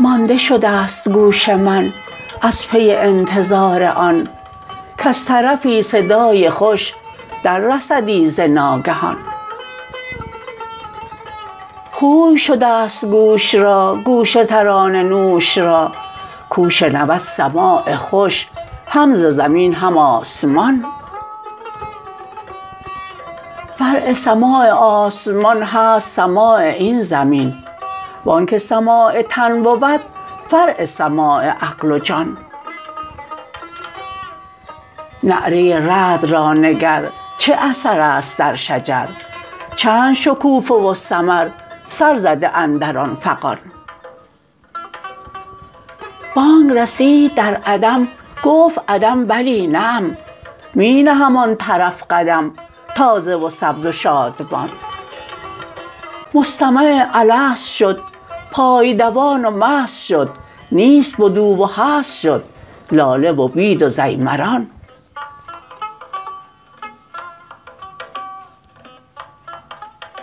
مانده شده ست گوش من از پی انتظار آن کز طرفی صدای خوش دررسدی ز ناگهان. خوی شده ست گوش را گوش ترانه نوش را کو شنود سماع خوش هم ز زمین هم آسمان. فرع سماع آسمان هست سماع این زمین. و آنک سماع تن بود فرع سماع عقل و جان. نعره رعد را نگر چه اثر است در شجر؟ چند شکوفه و ثمر سر زده اندر آن فغان. بانگ رسید در عدم گفت عدم بلی نعم می نهم آن طرف قدم تازه و سبز و شادمان مستمع الست شد پای دوان و مست شد. نیست بد او و هست شد لاله و بید و ضیمران